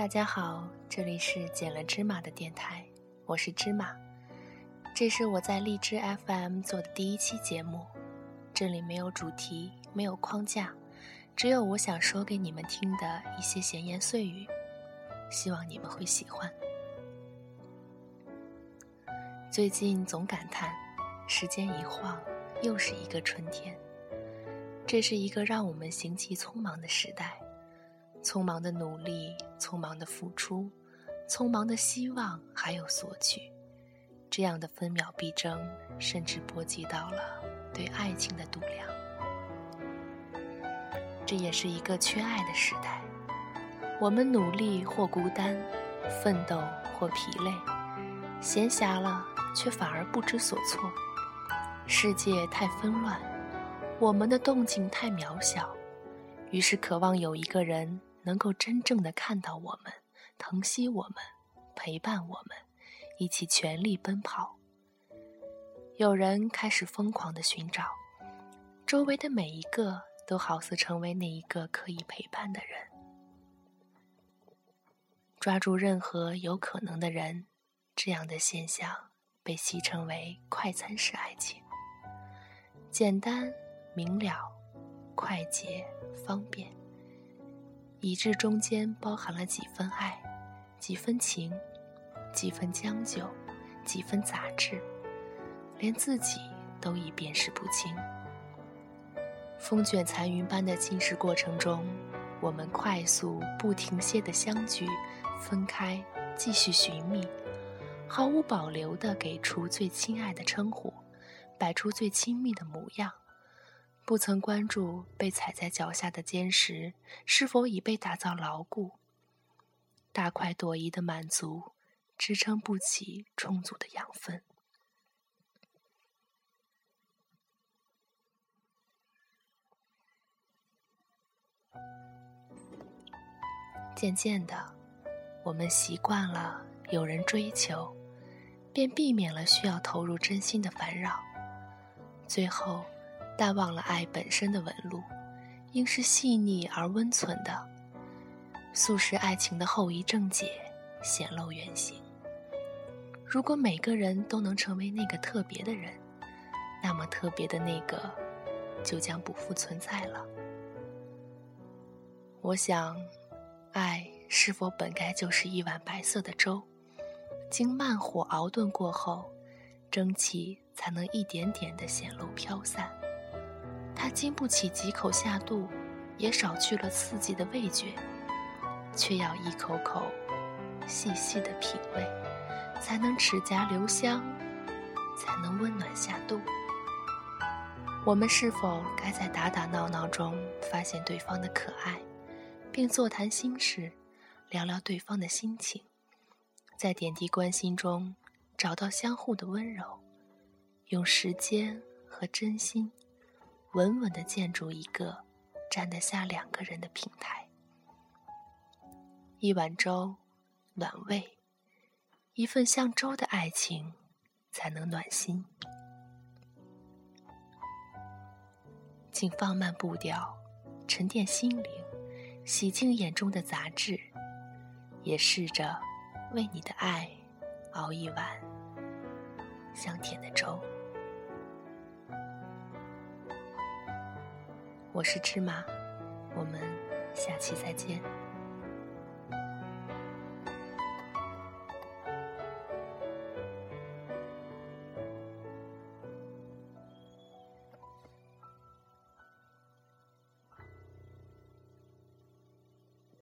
大家好，这里是捡了芝麻的电台，我是芝麻。这是我在荔枝 FM 做的第一期节目，这里没有主题，没有框架，只有我想说给你们听的一些闲言碎语，希望你们会喜欢。最近总感叹，时间一晃，又是一个春天。这是一个让我们行迹匆忙的时代，匆忙的努力，匆忙的付出，匆忙的希望，还有索取，这样的分秒必争，甚至波及到了对爱情的度量。这也是一个缺爱的时代，我们努力或孤单，奋斗或疲累，闲暇了却反而不知所措，世界太纷乱。我们的动静太渺小，于是渴望有一个人能够真正的看到我们，疼惜我们，陪伴我们，一起全力奔跑。有人开始疯狂的寻找，周围的每一个都好似成为那一个可以陪伴的人，抓住任何有可能的人，这样的现象被戏称为快餐式爱情，简单。明了、快捷、方便，以致中间包含了几分爱、几分情、几分将就、几分杂质，连自己都已辨识不清。风卷残云般的侵蚀过程中，我们快速、不停歇的相聚、分开、继续寻觅，毫无保留地给出最亲爱的称呼，摆出最亲密的模样。不曾关注被踩在脚下的坚实是否已被打造牢固，大快朵颐的满足支撑不起充足的养分。渐渐的，我们习惯了有人追求，便避免了需要投入真心的烦扰，最后。淡忘了爱本身的纹路，应是细腻而温存的。素食爱情的后遗症结显露原形。如果每个人都能成为那个特别的人，那么特别的那个就将不复存在了。我想，爱是否本该就是一碗白色的粥，经慢火熬炖过后，蒸汽才能一点点的显露飘散。它经不起几口下肚，也少去了刺激的味觉，却要一口口细细的品味，才能齿颊留香，才能温暖下肚。我们是否该在打打闹闹中发现对方的可爱，并座谈心事，聊聊对方的心情，在点滴关心中找到相互的温柔，用时间和真心。稳稳地建筑一个站得下两个人的平台。一碗粥，暖胃；一份像粥的爱情，才能暖心。请放慢步调，沉淀心灵，洗净眼中的杂质，也试着为你的爱熬一碗香甜的粥。我是芝麻，我们下期再见。